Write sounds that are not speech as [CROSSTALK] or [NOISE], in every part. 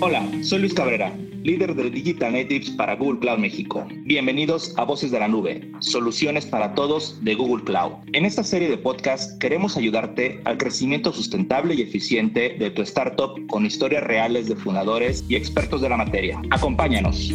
Hola, soy Luis Cabrera, líder de Digital Natives para Google Cloud México. Bienvenidos a Voces de la Nube, soluciones para todos de Google Cloud. En esta serie de podcasts queremos ayudarte al crecimiento sustentable y eficiente de tu startup con historias reales de fundadores y expertos de la materia. Acompáñanos.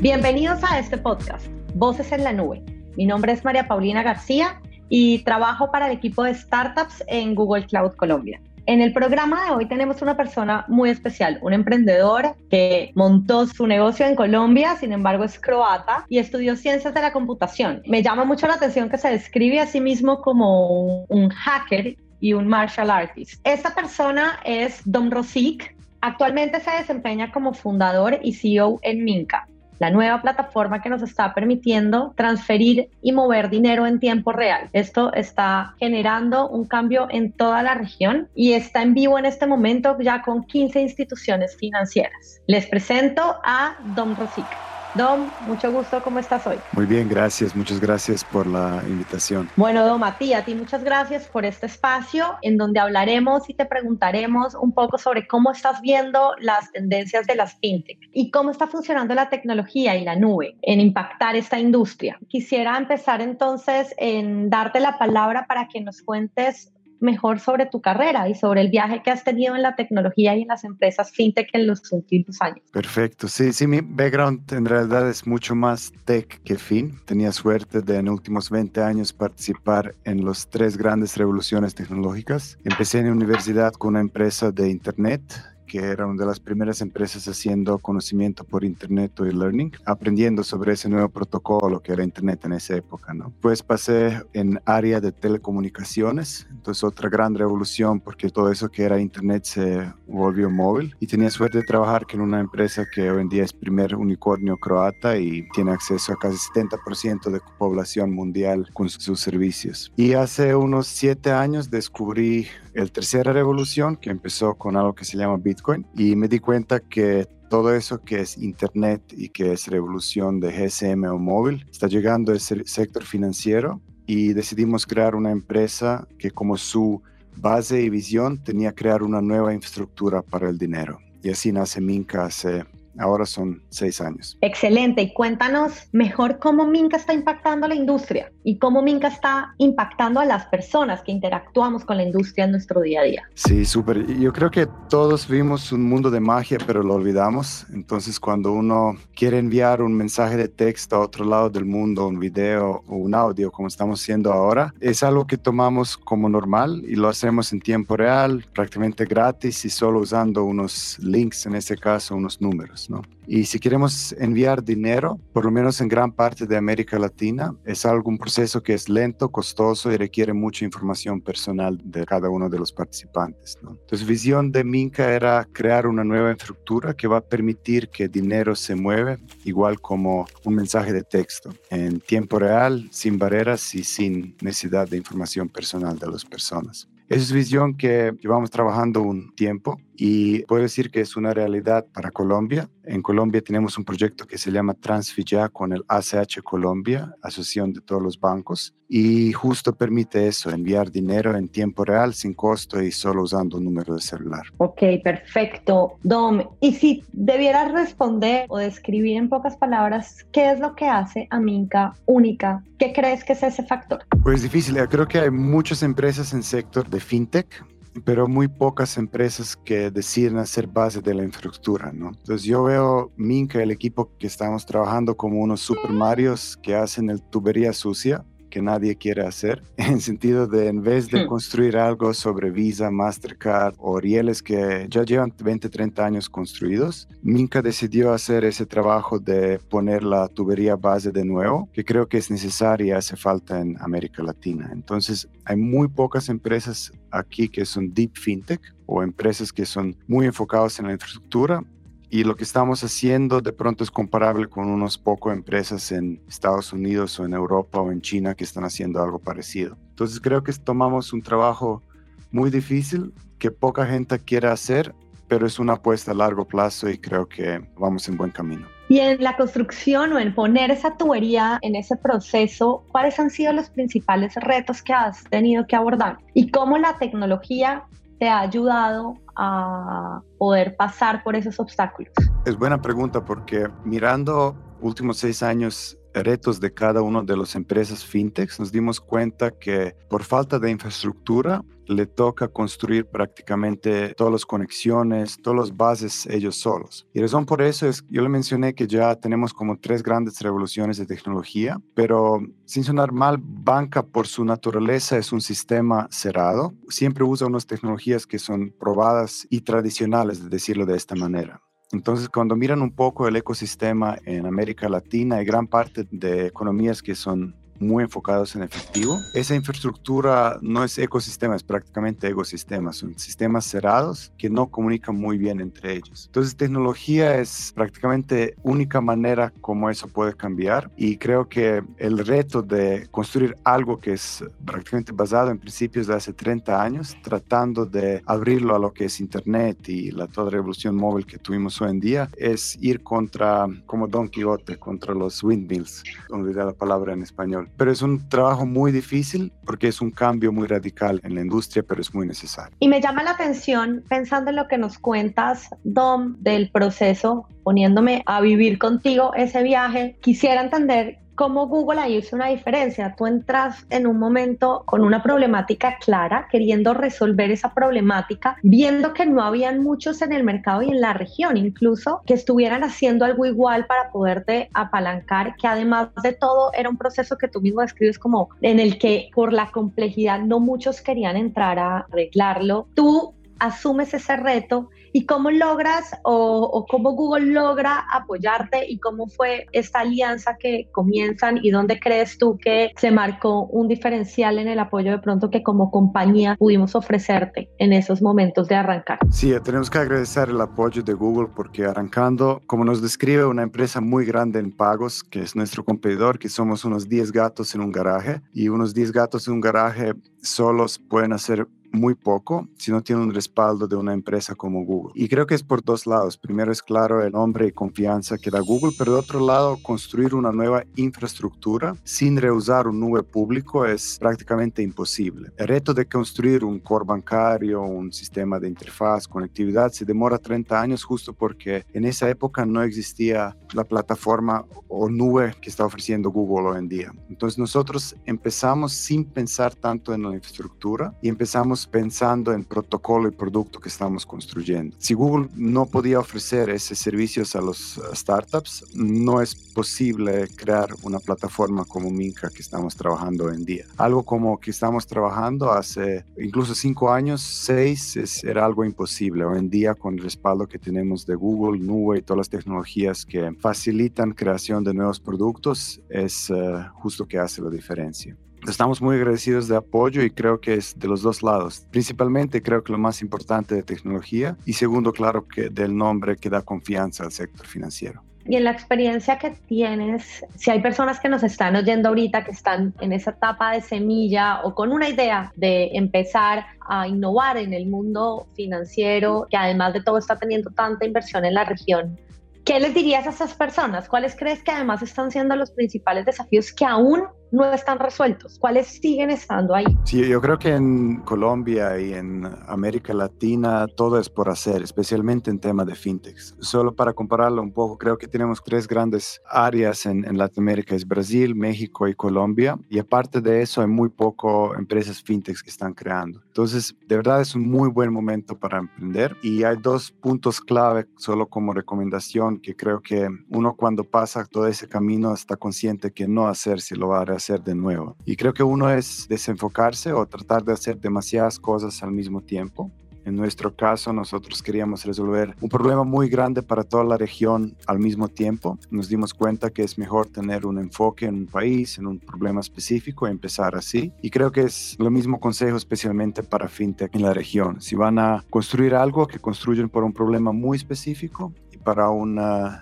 Bienvenidos a este podcast, Voces en la Nube. Mi nombre es María Paulina García y trabajo para el equipo de startups en Google Cloud Colombia. En el programa de hoy tenemos una persona muy especial, un emprendedor que montó su negocio en Colombia, sin embargo es croata y estudió ciencias de la computación. Me llama mucho la atención que se describe a sí mismo como un hacker y un martial artist. Esta persona es Dom Rosic. Actualmente se desempeña como fundador y CEO en Minca la nueva plataforma que nos está permitiendo transferir y mover dinero en tiempo real. Esto está generando un cambio en toda la región y está en vivo en este momento ya con 15 instituciones financieras. Les presento a Dom Rosica. Dom, mucho gusto, ¿cómo estás hoy? Muy bien, gracias, muchas gracias por la invitación. Bueno, Dom, a ti, a ti muchas gracias por este espacio en donde hablaremos y te preguntaremos un poco sobre cómo estás viendo las tendencias de las fintech y cómo está funcionando la tecnología y la nube en impactar esta industria. Quisiera empezar entonces en darte la palabra para que nos cuentes mejor sobre tu carrera y sobre el viaje que has tenido en la tecnología y en las empresas fintech en los últimos años. Perfecto, sí, sí, mi background en realidad es mucho más tech que fin. Tenía suerte de en últimos 20 años participar en las tres grandes revoluciones tecnológicas. Empecé en la universidad con una empresa de Internet que era una de las primeras empresas haciendo conocimiento por Internet o e-learning, aprendiendo sobre ese nuevo protocolo que era Internet en esa época. ¿no? Pues pasé en área de telecomunicaciones, entonces otra gran revolución porque todo eso que era Internet se volvió móvil y tenía suerte de trabajar con una empresa que hoy en día es primer unicornio croata y tiene acceso a casi 70% de población mundial con sus servicios. Y hace unos siete años descubrí el tercera revolución que empezó con algo que se llama Bitcoin y me di cuenta que todo eso que es Internet y que es revolución de GSM o móvil está llegando al sector financiero y decidimos crear una empresa que como su base y visión tenía crear una nueva infraestructura para el dinero. Y así nace Minca hace Ahora son seis años. Excelente. Y cuéntanos mejor cómo Minca está impactando la industria y cómo Minca está impactando a las personas que interactuamos con la industria en nuestro día a día. Sí, súper. Yo creo que todos vimos un mundo de magia, pero lo olvidamos. Entonces, cuando uno quiere enviar un mensaje de texto a otro lado del mundo, un video o un audio, como estamos haciendo ahora, es algo que tomamos como normal y lo hacemos en tiempo real, prácticamente gratis y solo usando unos links, en este caso, unos números. Y si queremos enviar dinero, por lo menos en gran parte de América Latina, es algún proceso que es lento, costoso y requiere mucha información personal de cada uno de los participantes. ¿no? Entonces, visión de Minca era crear una nueva infraestructura que va a permitir que dinero se mueve igual como un mensaje de texto, en tiempo real, sin barreras y sin necesidad de información personal de las personas. Esa es visión que llevamos trabajando un tiempo y puedo decir que es una realidad para Colombia. En Colombia tenemos un proyecto que se llama Transfilla con el ACH Colombia, Asociación de todos los bancos, y justo permite eso, enviar dinero en tiempo real sin costo y solo usando un número de celular. Ok, perfecto. Dom, y si debieras responder o describir en pocas palabras qué es lo que hace a Minca única, ¿qué crees que es ese factor? Pues difícil, creo que hay muchas empresas en sector de fintech pero muy pocas empresas que deciden hacer base de la infraestructura, ¿no? Entonces yo veo Minca, el equipo que estamos trabajando como unos super Marios que hacen el tubería sucia, que nadie quiere hacer, [LAUGHS] en sentido de en vez de hmm. construir algo sobre Visa, Mastercard o rieles que ya llevan 20, 30 años construidos, Minca decidió hacer ese trabajo de poner la tubería base de nuevo, que creo que es necesaria y hace falta en América Latina. Entonces, hay muy pocas empresas aquí que son deep fintech o empresas que son muy enfocadas en la infraestructura y lo que estamos haciendo de pronto es comparable con unos pocos empresas en Estados Unidos o en Europa o en China que están haciendo algo parecido. Entonces creo que tomamos un trabajo muy difícil que poca gente quiere hacer, pero es una apuesta a largo plazo y creo que vamos en buen camino. Y en la construcción o en poner esa tubería en ese proceso, ¿cuáles han sido los principales retos que has tenido que abordar? ¿Y cómo la tecnología te ha ayudado a poder pasar por esos obstáculos? Es buena pregunta porque mirando últimos seis años retos de cada una de las empresas fintechs, nos dimos cuenta que por falta de infraestructura le toca construir prácticamente todas las conexiones, todas las bases ellos solos. Y razón por eso es, yo le mencioné que ya tenemos como tres grandes revoluciones de tecnología, pero sin sonar mal, banca por su naturaleza es un sistema cerrado. Siempre usa unas tecnologías que son probadas y tradicionales, de decirlo de esta manera. Entonces, cuando miran un poco el ecosistema en América Latina, hay gran parte de economías que son muy enfocados en efectivo. Esa infraestructura no es ecosistema, es prácticamente ecosistema. Son sistemas cerrados que no comunican muy bien entre ellos. Entonces, tecnología es prácticamente única manera como eso puede cambiar y creo que el reto de construir algo que es prácticamente basado en principios de hace 30 años, tratando de abrirlo a lo que es Internet y la toda revolución móvil que tuvimos hoy en día, es ir contra, como Don Quijote, contra los windmills, da la palabra en español pero es un trabajo muy difícil porque es un cambio muy radical en la industria, pero es muy necesario. Y me llama la atención, pensando en lo que nos cuentas, Dom, del proceso, poniéndome a vivir contigo ese viaje, quisiera entender cómo Google ahí hizo una diferencia. Tú entras en un momento con una problemática clara, queriendo resolver esa problemática, viendo que no habían muchos en el mercado y en la región, incluso que estuvieran haciendo algo igual para poderte apalancar, que además de todo era un proceso que tú mismo describes como en el que por la complejidad no muchos querían entrar a arreglarlo. Tú asumes ese reto y cómo logras o, cómo Google logra apoyarte y cómo fue esta alianza que comienzan y dónde crees tú que se marcó un diferencial en el apoyo de pronto que como compañía pudimos ofrecerte en esos momentos de arrancar. Sí, tenemos que agradecer el apoyo de Google porque arrancando, como nos describe una empresa muy grande en pagos, que es nuestro competidor, que somos unos 10 gatos en un garaje y unos 10 gatos en un garaje solos pueden hacer muy poco si no tiene un respaldo de una empresa como Google. Y creo que es por dos lados. Primero es claro el nombre y confianza que da Google, pero de otro lado construir una nueva infraestructura sin reusar un nube público es prácticamente imposible. El reto de construir un core bancario, un sistema de interfaz, conectividad, se demora 30 años justo porque en esa época no existía la plataforma o nube que está ofreciendo Google hoy en día. Entonces nosotros empezamos sin pensar tanto en la infraestructura y empezamos pensando en protocolo y producto que estamos construyendo. Si Google no podía ofrecer esos servicios a los startups, no es posible crear una plataforma como Minca que estamos trabajando hoy en día. Algo como que estamos trabajando hace incluso cinco años, seis, era algo imposible. Hoy en día, con el respaldo que tenemos de Google, Nube y todas las tecnologías que facilitan creación de nuevos productos, es eh, justo que hace la diferencia. Estamos muy agradecidos de apoyo y creo que es de los dos lados. Principalmente creo que lo más importante de tecnología y segundo, claro, que del nombre que da confianza al sector financiero. Y en la experiencia que tienes, si hay personas que nos están oyendo ahorita que están en esa etapa de semilla o con una idea de empezar a innovar en el mundo financiero, que además de todo está teniendo tanta inversión en la región, ¿qué les dirías a esas personas? ¿Cuáles crees que además están siendo los principales desafíos que aún no están resueltos? ¿Cuáles siguen estando ahí? Sí, yo creo que en Colombia y en América Latina todo es por hacer, especialmente en tema de fintechs. Solo para compararlo un poco, creo que tenemos tres grandes áreas en, en Latinoamérica, es Brasil, México y Colombia, y aparte de eso hay muy poco empresas fintechs que están creando. Entonces, de verdad es un muy buen momento para emprender y hay dos puntos clave solo como recomendación que creo que uno cuando pasa todo ese camino está consciente que no hacer si lo a hacer de nuevo. Y creo que uno es desenfocarse o tratar de hacer demasiadas cosas al mismo tiempo. En nuestro caso, nosotros queríamos resolver un problema muy grande para toda la región al mismo tiempo. Nos dimos cuenta que es mejor tener un enfoque en un país, en un problema específico y empezar así. Y creo que es lo mismo consejo especialmente para fintech en la región. Si van a construir algo, que construyen por un problema muy específico para un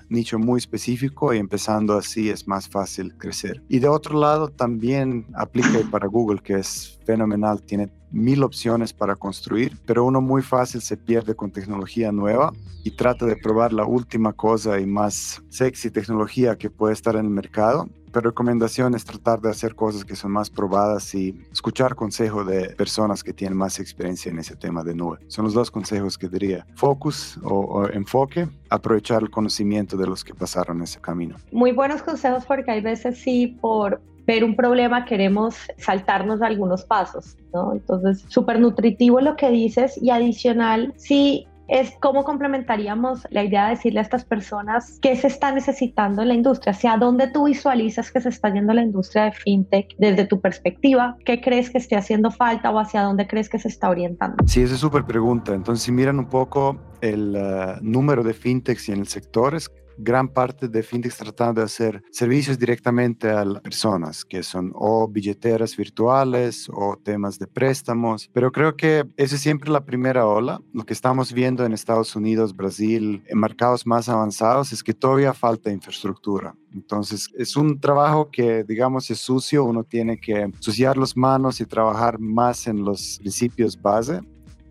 nicho muy específico y empezando así es más fácil crecer. Y de otro lado también aplica para Google, que es fenomenal, tiene mil opciones para construir, pero uno muy fácil se pierde con tecnología nueva y trata de probar la última cosa y más sexy tecnología que puede estar en el mercado pero recomendación es tratar de hacer cosas que son más probadas y escuchar consejos de personas que tienen más experiencia en ese tema de nube. Son los dos consejos que diría. Focus o, o enfoque, aprovechar el conocimiento de los que pasaron ese camino. Muy buenos consejos porque hay veces sí por ver un problema queremos saltarnos algunos pasos, ¿no? Entonces, súper nutritivo lo que dices y adicional, sí es cómo complementaríamos la idea de decirle a estas personas qué se está necesitando en la industria, hacia dónde tú visualizas que se está yendo la industria de fintech desde tu perspectiva, qué crees que esté haciendo falta o hacia dónde crees que se está orientando. Sí, esa es súper pregunta. Entonces, si miran un poco el uh, número de fintechs en el sector, es gran parte de fintechs tratando de hacer servicios directamente a las personas, que son o billeteras virtuales o temas de préstamos. Pero creo que esa es siempre la primera ola. Lo que estamos viendo en Estados Unidos, Brasil, en mercados más avanzados, es que todavía falta infraestructura. Entonces, es un trabajo que, digamos, es sucio. Uno tiene que ensuciar las manos y trabajar más en los principios base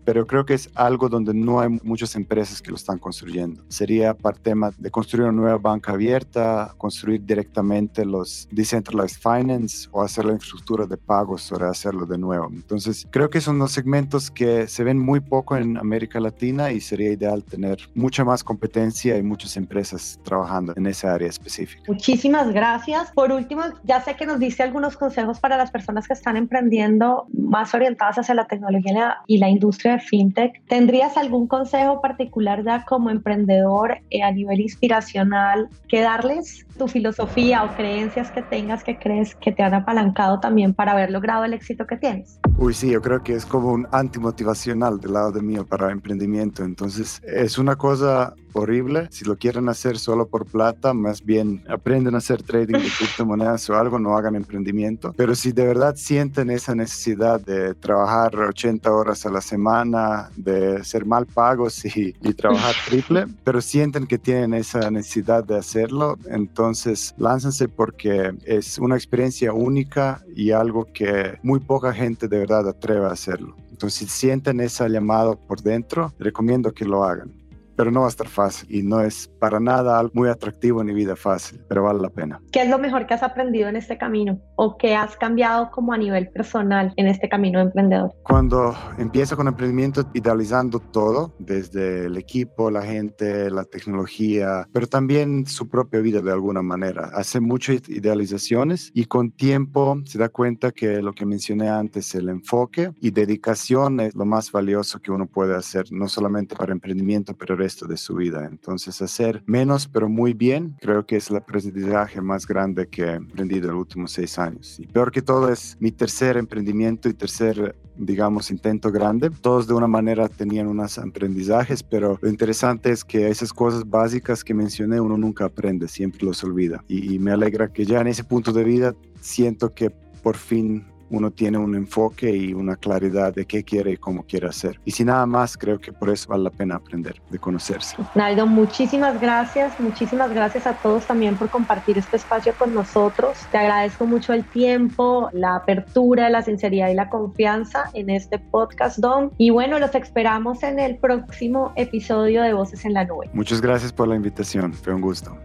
pero creo que es algo donde no hay muchas empresas que lo están construyendo. Sería para tema de construir una nueva banca abierta, construir directamente los decentralized finance o hacer la infraestructura de pagos sobre hacerlo de nuevo. Entonces, creo que son los segmentos que se ven muy poco en América Latina y sería ideal tener mucha más competencia y muchas empresas trabajando en esa área específica. Muchísimas gracias. Por último, ya sé que nos diste algunos consejos para las personas que están emprendiendo más orientadas hacia la tecnología y la industria fintech. ¿Tendrías algún consejo particular ya como emprendedor eh, a nivel inspiracional que darles? Tu filosofía o creencias que tengas que crees que te han apalancado también para haber logrado el éxito que tienes. Uy, sí, yo creo que es como un antimotivacional del lado de mí para emprendimiento. Entonces, es una cosa horrible. Si lo quieren hacer solo por plata, más bien aprenden a hacer trading de criptomonedas o algo, no hagan emprendimiento. Pero si de verdad sienten esa necesidad de trabajar 80 horas a la semana, de ser mal pagos y, y trabajar [LAUGHS] triple, pero sienten que tienen esa necesidad de hacerlo, entonces lánzanse porque es una experiencia única y algo que muy poca gente de verdad atreve a hacerlo. Entonces, si sienten esa llamada por dentro, recomiendo que lo hagan pero no va a estar fácil y no es para nada muy atractivo ni vida fácil, pero vale la pena. ¿Qué es lo mejor que has aprendido en este camino o qué has cambiado como a nivel personal en este camino de emprendedor? Cuando empiezo con emprendimiento, idealizando todo, desde el equipo, la gente, la tecnología, pero también su propia vida de alguna manera. Hace muchas idealizaciones y con tiempo se da cuenta que lo que mencioné antes, el enfoque y dedicación es lo más valioso que uno puede hacer, no solamente para emprendimiento, pero resto de su vida. Entonces, hacer menos pero muy bien, creo que es el aprendizaje más grande que he aprendido en los últimos seis años. Y peor que todo es mi tercer emprendimiento y tercer, digamos, intento grande. Todos de una manera tenían unos aprendizajes, pero lo interesante es que esas cosas básicas que mencioné uno nunca aprende, siempre los olvida. Y, y me alegra que ya en ese punto de vida siento que por fin uno tiene un enfoque y una claridad de qué quiere y cómo quiere hacer. Y si nada más, creo que por eso vale la pena aprender, de conocerse. Naldo, muchísimas gracias, muchísimas gracias a todos también por compartir este espacio con nosotros. Te agradezco mucho el tiempo, la apertura, la sinceridad y la confianza en este podcast, Don. Y bueno, los esperamos en el próximo episodio de Voces en la Nube. Muchas gracias por la invitación, fue un gusto.